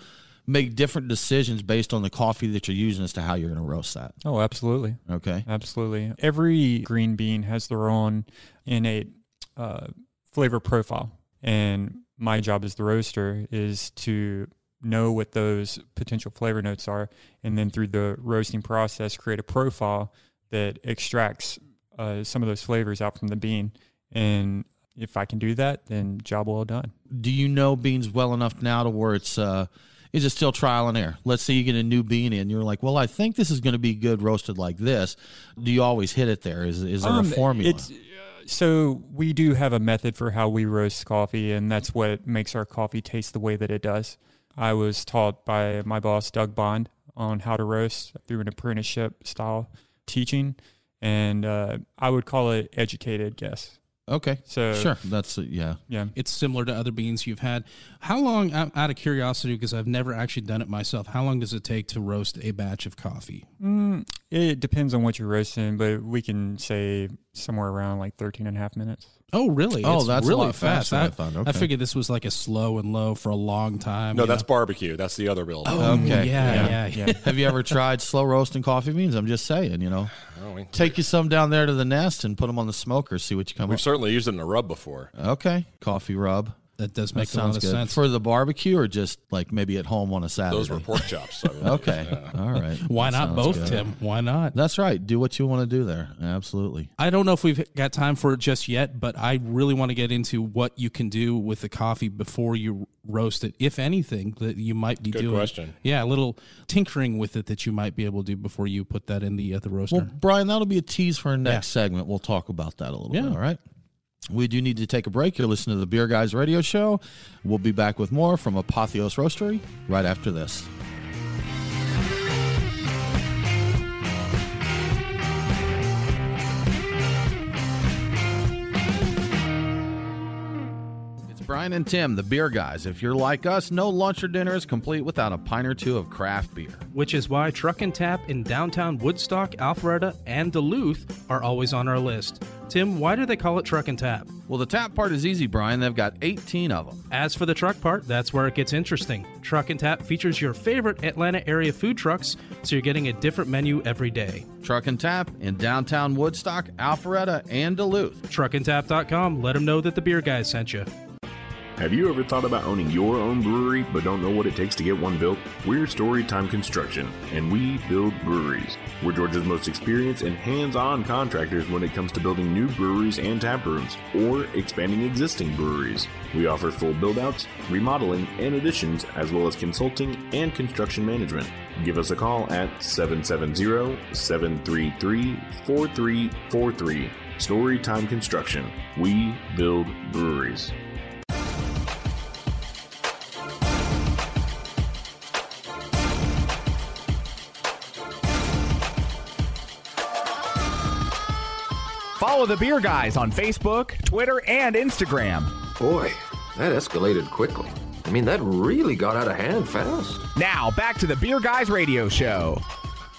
A: make different decisions based on the coffee that you're using as to how you're going to roast that?
G: Oh, absolutely.
A: Okay.
G: Absolutely. Every green bean has their own innate uh, flavor profile. And my job as the roaster is to know what those potential flavor notes are. And then through the roasting process, create a profile that extracts uh, some of those flavors out from the bean. And if I can do that, then job well done.
A: Do you know beans well enough now to where it's uh is it still trial and error? Let's say you get a new bean in, you're like, well, I think this is going to be good roasted like this. Do you always hit it there? Is is there
G: Um,
A: a formula?
G: So we do have a method for how we roast coffee, and that's what makes our coffee taste the way that it does. I was taught by my boss, Doug Bond, on how to roast through an apprenticeship style teaching, and uh, I would call it educated guess.
A: Okay.
G: So
A: sure. That's uh, yeah.
G: yeah.
E: It's similar to other beans you've had. How long, out out of curiosity, because I've never actually done it myself, how long does it take to roast a batch of coffee?
G: Mm, it depends on what you're roasting, but we can say somewhere around like 13 and a half minutes.
E: Oh, really?
A: Oh,
E: It's
A: that's a
E: really
A: lot
E: fast.
A: faster than I
E: I,
A: thought. Okay.
E: figured this was like a slow and low for a long time.
F: No,
E: you
F: that's
E: know?
F: barbecue. That's the other build.
E: Oh,
A: Okay.
E: Yeah,
A: Yeah.
E: yeah, yeah.
A: Have you ever tried slow roasting coffee beans? I'm just saying, you know.
F: Oh, we-
A: Take you some down there to the nest and put them on the smoker. See what you come up.
F: We've certainly used it in a rub before.
A: Okay, coffee rub.
E: That does
A: That
E: make a lot of
A: good
E: sense.
A: for the barbecue, or just like maybe at home on a Saturday.
F: Those were pork chops. So
A: Okay, all right.
E: Why
A: That
E: not both,
A: good.
E: Tim? Why not?
A: That's right. Do what you want to do there. Absolutely.
E: I don't know if we've got time for it just yet, but I really want to get into what you can do with the coffee before you roast it, if anything that you might be
F: Good
E: doing.
F: question.
E: Yeah, a little tinkering with it that you might be able to do before you put that in the uh, the roaster.
A: Well, Brian, that'll be a tease for our next segment. We'll talk about that a little
E: Yeah.
A: bit. All right. We do need to take a break. You're listening to the Beer Guys Radio Show. We'll be back with more from Apotheos Roastery right after this. It's Brian and Tim, the Beer Guys. If you're like us, no lunch or dinner is complete without a pint or two of craft beer.
I: Which is why Truck and Tap in downtown Woodstock, Alpharetta, and Duluth are always on our list. Tim, why do they call it Truck and Tap?
A: Well, the tap part is easy, Brian. They've got 18 of them.
I: As for the truck part, that's where it gets interesting. Truck and Tap features your favorite Atlanta area food trucks, so you're getting a different menu every day.
A: Truck and Tap in downtown Woodstock, Alpharetta, and Duluth.
I: Truckandtap.com, let them know that the beer guys sent you.
L: Have you ever thought about owning your own brewery but don't know what it takes to get one built? We're Storytime Construction, and we build breweries. We're Georgia's most experienced and hands on contractors when it comes to building new breweries and tap rooms, or expanding existing breweries. We offer full build outs, remodeling, and additions, as well as consulting and construction management. Give us a call at 770 733 4343. Storytime Construction. We build breweries.
B: Follow the Beer Guys on Facebook, Twitter, and Instagram.
C: Boy, that escalated quickly. I mean, that really got out of hand fast.
B: Now, back to the Beer Guys Radio Show.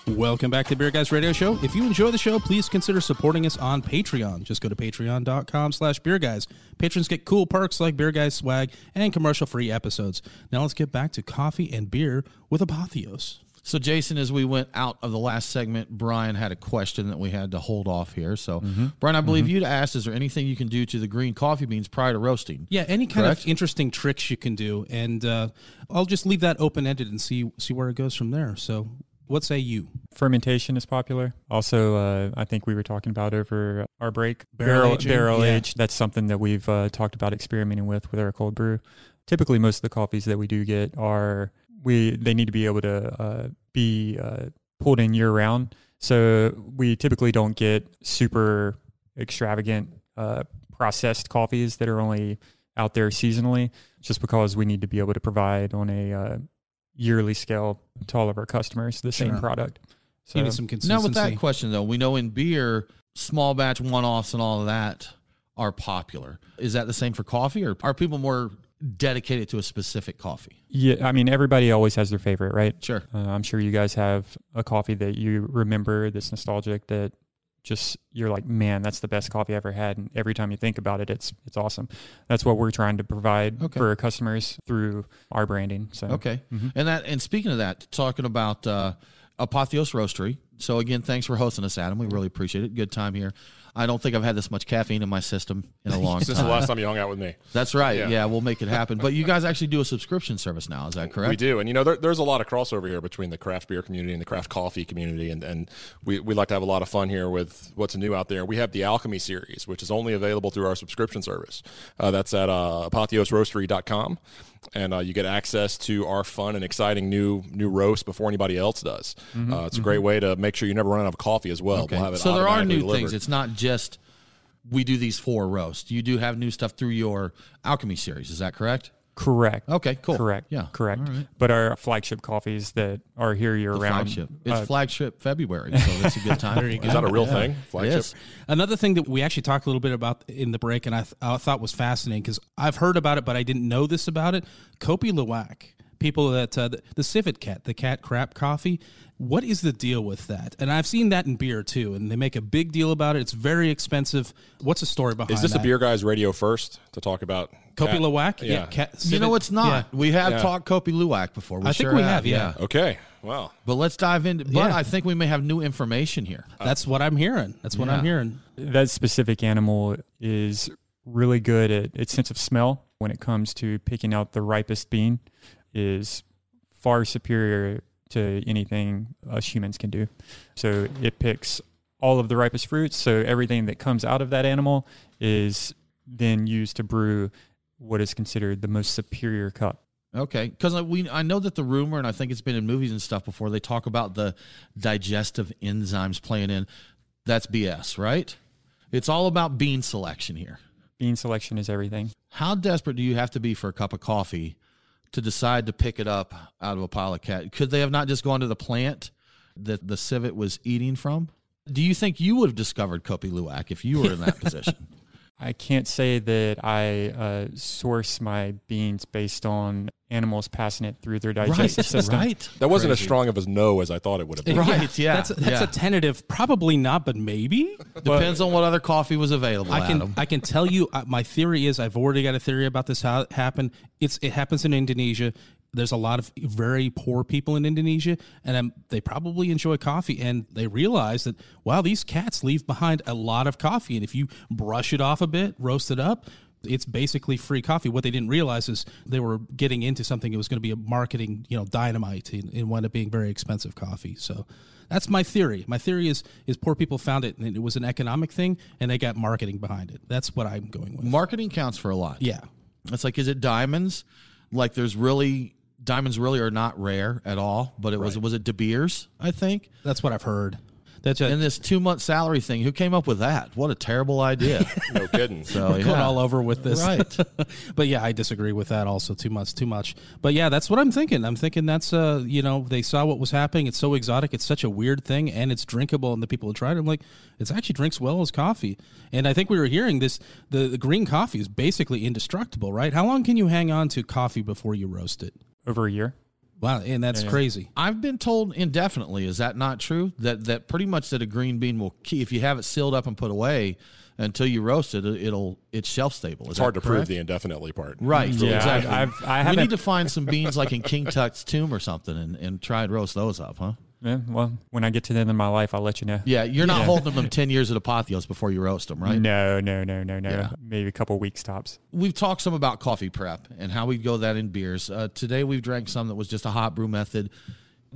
E: Welcome back to Beer Guys Radio Show. If you enjoy the show, please consider supporting us on Patreon. Just go to patreon.com slash beer guys. Patrons get cool perks like Beer Guys swag and commercial-free episodes. Now let's get back to coffee and beer with Apotheos.
A: So, Jason, as we went out of the last segment, Brian had a question that we had to hold off here. So, Brian, I believe you'd asked, is there anything you can do to the green coffee beans prior to roasting?
E: Yeah, any kind
A: Correct?
E: of interesting tricks you can do, and uh, I'll just leave that open-ended and see see where it goes from there. So, what say you?
G: Fermentation is popular. Also, uh, I think we were talking about over our break
E: Barrel aging?
G: barrel
E: Yeah.
G: age. That's something that we've uh, talked about experimenting with with our cold brew. Typically, most of the coffees that we do get are we they need to be able to uh, be uh, pulled in year round. So we typically don't get super extravagant uh, processed coffees that are only out there seasonally, just because we need to be able to provide on a uh, yearly scale to all of our customers the same
A: Sure.
G: product. So
E: You need some
A: Now, with that question though, we know in beer, small batch one offs and all of that are popular. Is that the same for coffee, or are people more dedicated to a specific coffee?
G: Yeah, I mean, everybody always has their favorite, right?
A: Sure.
G: Uh, I'm sure you guys have a coffee that you remember that's nostalgic that just you're like, man, that's the best coffee I ever had, and every time you think about it, it's it's awesome. That's what we're trying to provide
A: Okay.
G: for our customers through our branding. So
A: Okay.
G: Mhm.
A: And that and speaking of that, talking about uh, Apotheos Roastery. So again, thanks for hosting us, Adam. We really appreciate it. Good time here. I don't think I've had this much caffeine in my system in a long
F: Since
A: time.
F: Since the last time you hung out with me.
A: That's right. Yeah.
F: Yeah.
A: we'll make it happen. But you guys actually do a subscription service now. Is that correct?
F: We do, and you know, there, there's a lot of crossover here between the craft beer community and the craft coffee community, and, and we, we like to have a lot of fun here with what's new out there. We have the Alchemy series, which is only available through our subscription service. Uh, that's at uh, apotheosroastery.com, and uh, you get access to our fun and exciting new new roast before anybody else does.
A: Mhm.
F: Uh, it's a great way to make sure you never run out of coffee as well.
A: Okay.
F: We'll have it
A: so there are new
F: delivered.
A: things. It's not just we do these four roasts. You do have new stuff through your Alchemy series. Is that correct?
G: Correct.
A: Okay, cool.
G: Correct.
A: Yeah.
G: correct.
A: All right.
G: But our flagship coffees that are here year
A: The
G: round.
A: flagship. It's
G: uh,
A: flagship February, so that's a good time.
E: There you.
F: Is that a real
E: Yeah.
F: thing? Flagship?
A: Yes.
E: Another thing that we actually talked a little bit about in the break, and I, th- I thought was fascinating because I've heard about it, but I didn't know this about it. Kopi Luwak, people that uh, the, the Civet Cat, the cat crap coffee. What is the deal with that? And I've seen that in beer too, and they make a big deal about it. It's very expensive. What's the story behind?
F: Is this
E: that?
F: a beer guys radio first to talk about
E: Kopi
F: cat-
E: Luwak?
F: Yeah.
E: cat,
A: You know, it's not.
E: Yeah.
A: We have
F: Yeah.
A: talked Kopi Luwak before. We
E: I think we have, yeah.
F: Okay. Well,
A: But let's dive into. But
E: Yeah.
A: I think we may have new information here.
E: That's what I'm hearing. That's what I'm hearing.
G: that specific animal is really good at its sense of smell when it comes to picking out the ripest bean is far superior to anything us humans can do. So it picks all of the ripest fruits. So everything that comes out of that animal is then used to brew what is considered the most superior cup.
A: Okay, because we I know that the rumor, and I think it's been in movies and stuff before. They talk about the digestive enzymes playing in. That's BS, right? It's all about bean selection here.
G: Bean selection is everything.
A: How desperate do you have to be for a cup of coffee to decide to pick it up out of a pile of cat? Could they have not just gone to the plant that the civet was eating from? Do you think you would have discovered Kopi Luwak if you were in that position?
G: I can't say that I uh, source my beans based on animals passing it through their digestive system.
A: right.
F: that wasn't as strong of a no as I thought it would have been.
A: Right, yeah,
E: That's, that's
A: yeah.
E: a tentative. Probably not, but maybe.
A: Depends on what other coffee was available.
E: I can
A: Adam.
E: I can tell you uh, my theory is I've already got a theory about this how it happened. It's it happens in Indonesia. There's a lot of very poor people in Indonesia, and um, they probably enjoy coffee, and they realize that wow, these cats leave behind a lot of coffee, and if you brush it off a bit, roast it up. It's basically free coffee. What they didn't realize is they were getting into something that was going to be a marketing, you know, dynamite and, and wound up being very expensive coffee. So that's my theory. My theory is is poor people found it and it was an economic thing and they got marketing behind it. That's what I'm going with.
A: Marketing counts for a lot.
E: Yeah.
A: It's like, is it diamonds? Like, there's really diamonds really are not rare at all. But it was was it De Beers? I think
E: That's what I've heard. That's a,
A: and this two month salary thing. Who came up with that? What a terrible idea.
F: No kidding.
A: So
E: we're going
A: yeah.
E: all over with this.
A: Right.
E: but yeah, I disagree with that also too much, too much. But yeah, that's what I'm thinking. I'm thinking that's uh, you know, they saw what was happening. It's so exotic. It's such a weird thing and it's drinkable and the people who tried it, I'm like, it's actually drinks well as coffee. And I think we were hearing this the, the green coffee is basically indestructible, right? How long can you hang on to coffee before you roast it?
G: Over a year.
E: Wow, and that's
G: Yeah.
E: crazy.
A: I've been told indefinitely. Is that not true? That that pretty much that a green bean will keep if you have it sealed up and put away until you roast it. It'll it's shelf stable. Is
F: It's hard
A: that
F: to prove the indefinitely part.
A: Right. Mm-hmm.
G: Yeah,
A: exactly.
G: I've- I
A: we
G: haven't-
A: need to find some beans like in King Tut's tomb or something and, and try and roast those up, huh?
G: Yeah, well, when I get to the end of my life, I'll let you know.
A: Yeah, you're not
G: Yeah.
A: holding them 10 years at Apotheos before you roast them, right?
G: No, no, no, no, no.
A: Yeah.
G: Maybe a couple weeks tops.
A: We've talked some about coffee prep and how we go that in beers. Uh, today we've drank some that was just a hot brew method.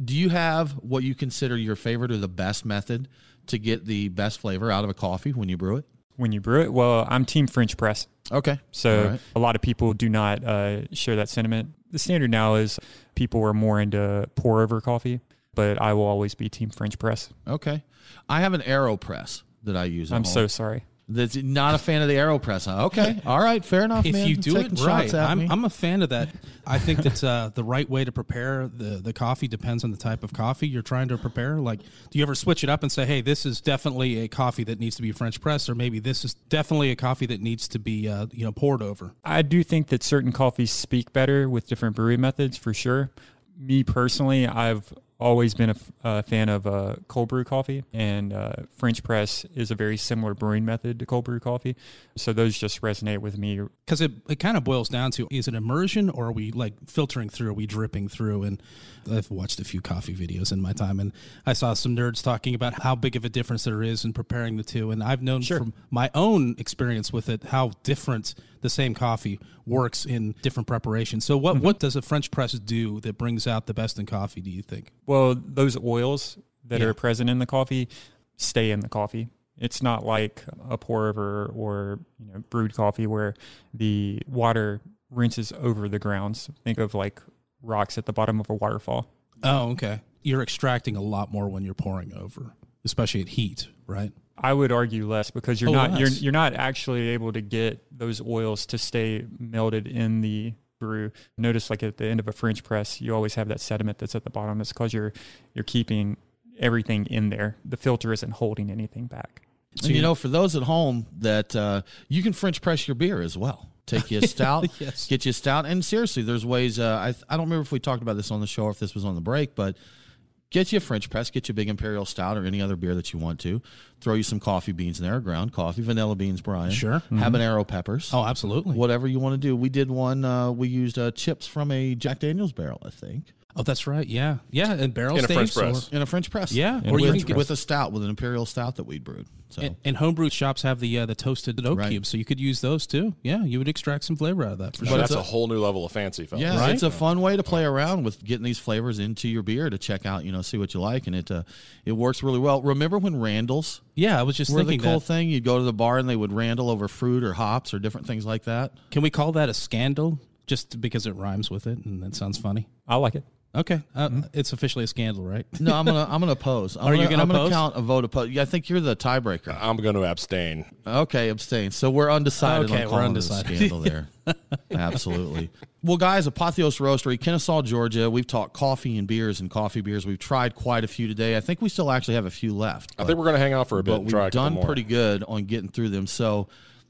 A: Do you have what you consider your favorite or the best method to get the best flavor out of a coffee when you brew it?
G: When you brew it, well, I'm team French press.
A: Okay.
G: So
A: right.
G: a lot of people do not uh, share that sentiment. The standard now is people are more into pour over coffee, but I will always be team French press.
A: Okay. I have an AeroPress that I use.
G: I'm so sorry.
A: That's not a fan of the AeroPress. Huh? Okay. All right. Fair enough.
E: if
A: man.
E: you do
A: Taking
E: it right, I'm. I'm a fan of that. I think that uh, the right way to prepare the, the coffee depends on the type of coffee you're trying to prepare. Like, do you ever switch it up and say, hey, this is definitely a coffee that needs to be French press, or maybe this is definitely a coffee that needs to be, uh, you know, poured over?
G: I do think that certain coffees speak better with different brewing methods for sure. Me personally, I've always been a, fan of uh, cold brew coffee, and uh, French press is a very similar brewing method to cold brew coffee. So those just resonate with me.
E: Because it, it kind of boils down to is it immersion or are we like filtering through? Are we dripping through? And I've watched a few coffee videos in my time, and I saw some nerds talking about how big of a difference there is in preparing the two. And I've known from my own experience with it how different the same coffee works in different preparations. So, what, what does a French press do that brings out the best in coffee, do you think?
G: Well, those oils that
E: Yeah.
G: are present in the coffee stay in the coffee. It's not like a pour over or you know brewed coffee where the water rinses over the grounds. Think of like rocks at the bottom of a waterfall.
E: Oh, okay. You're extracting a lot more when you're pouring over, especially at heat, right?
G: I would argue less because you're
E: Oh,
G: not you're you're not actually able to get those oils to stay melted in the brew. Notice like at the end of a French press, you always have that sediment that's at the bottom. It's because you're you're keeping everything in there. The filter isn't holding anything back.
A: So you know, for those at home, that uh, you can French press your beer as well. Take you a stout,
E: Yes.
A: get you a stout, and seriously, there's ways. Uh, I I don't remember if we talked about this on the show or if this was on the break, but get you a French press, get you a big imperial stout or any other beer that you want to. Throw you some coffee beans in there, ground coffee, vanilla beans, Brian.
E: Sure.
A: Habanero peppers.
E: Oh, absolutely.
A: Whatever you want to do. We did one. Uh, we used uh, chips from a Jack Daniel's barrel, I think,
E: Oh, that's right. Yeah. Yeah. And barrel
F: In a French
E: staves or-
F: press.
A: in a French press.
E: Yeah,
A: or
E: or you
A: with,
E: can
A: with a stout, with an imperial stout that we brewed. So
E: And, and homebrew shops have the uh, the toasted oak
A: Right.
E: cubes, so you could use those too. Yeah, you would extract some flavor out of that for
F: But
E: sure.
F: that's a whole new level of fancy, fellas.
A: Yeah,
E: Right?
A: it's a fun way to play around with getting these flavors into your beer to check out, you know, see what you like, and it uh, it works really well. Remember when Randall's
E: Yeah, I was just
A: were the cool
E: that.
A: thing? You'd go to the bar and they would Randall over fruit or hops or different things like that.
E: Can we call that a scandal just because it rhymes with it and it sounds funny?
G: I like it.
E: Okay, uh, it's officially a scandal, right?
A: No, I'm gonna I'm gonna oppose. I'm
E: Are you
A: gonna,
E: gonna
A: I'm gonna count a vote oppose. Yeah, I think you're the tiebreaker.
F: I'm going to abstain.
A: Okay, abstain. So we're undecided
E: Okay,
A: on
E: we're
A: calling it a
E: undecided.
A: scandal there. Absolutely. Well, guys, Apotheos Roastery, Kennesaw, Georgia. We've talked coffee and beers and coffee beers. We've tried quite a few today. I think we still actually have a few left.
F: I think we're going to hang out for a bit
A: but
F: and
A: we've
F: a couple
A: done
F: more.
A: pretty good on getting through them. So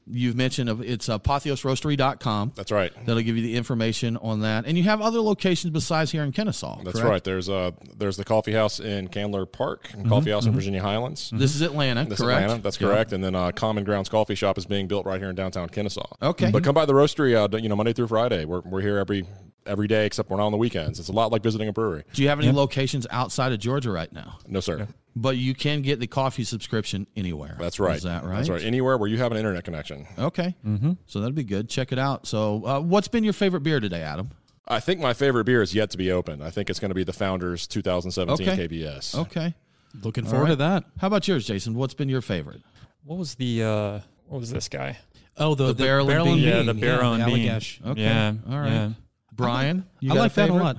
A: you've mentioned uh, it's apotheosroastery.com.
F: That's right.
A: That'll give you the information on that. And you have other locations besides here in Kennesaw.
F: That's
A: correct?
F: right. There's uh there's the coffee house in Candler Park, and coffee house in Virginia Highlands.
A: This is Atlanta,
F: This
A: correct?
F: Atlanta. That's
A: Yeah.
F: correct. And then uh, Common Grounds Coffee Shop is being built right here in downtown Kennesaw.
A: Okay.
F: But come by the roastery, uh, you know, Monday through Friday. We're, we're here every every day except we're not on the weekends. It's a lot like visiting a brewery.
A: Do you have any locations outside of Georgia right now?
F: No, sir.
A: But you can get the coffee subscription anywhere.
F: That's right.
A: Is that right?
F: That's right. Anywhere where you have an internet connection.
A: Okay. Mm-hmm. So that'd be good. Check it out. So, uh, what's been your favorite beer today, Adam?
F: I think my favorite beer is yet to be open. I think it's going to be the Founders 2017
A: Okay.
F: KBS.
A: Okay.
E: Looking
A: All
E: forward to that.
A: How about yours, Jason? What's been your favorite?
G: What was the uh, what was this guy?
E: Oh, the,
A: The
E: the,
A: barrel and
E: barrel and
A: bean.
E: bean.
G: Yeah, the barrel and bean.
E: Allagash.
A: Okay.
G: Yeah.
A: All right.
G: yeah.
A: Brian, you
E: I
A: got
E: like that a lot.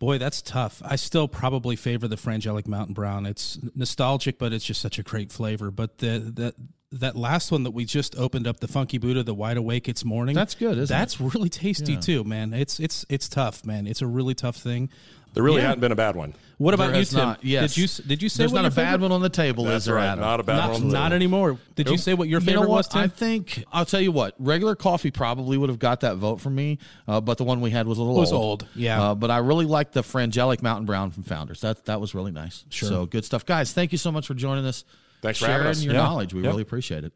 E: Boy, that's tough. I still probably favor the Frangelic Mountain Brown. It's nostalgic, but it's just such a great flavor. But the that that last one that we just opened up, the Funky Buddha, the Wide Awake It's Morning.
A: That's good, isn't
E: That's really tasty
A: Yeah.
E: too, man. It's it's it's tough, man. It's a really tough thing.
F: There really
E: Yeah.
F: hadn't been a bad one.
E: What
A: There
E: about you, Tim?
A: not, yes.
E: Did you s- did you say
A: There's
E: what
A: not
E: your
A: a bad one on the table,
F: That's
A: is there,
F: right.
A: Adam?
F: Not a bad
E: Not,
F: one. on
E: not anymore. Did you say what your
A: You
E: favorite
A: know what?
E: was, Tim?
A: I think I'll tell you what. Regular coffee probably would have got that vote from me, uh, but the one we had was a little
E: Was
A: old.
E: old, yeah.
A: Uh, but I really liked the Frangelic Mountain Brown from Founders. That that was really nice.
E: Sure.
A: So good stuff, guys. Thank you so much for joining us.
F: Thanks for
A: sharing
F: having us.
A: your
F: Yeah.
A: knowledge. We really appreciate it.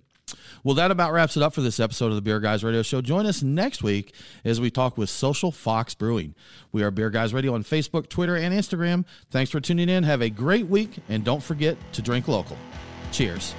A: Well, that about wraps it up for this episode of the Beer Guys Radio Show. Join us next week as we talk with Social Fox Brewing. We are Beer Guys Radio on Facebook, Twitter, and Instagram. Thanks for tuning in. Have a great week, and don't forget to drink local. Cheers.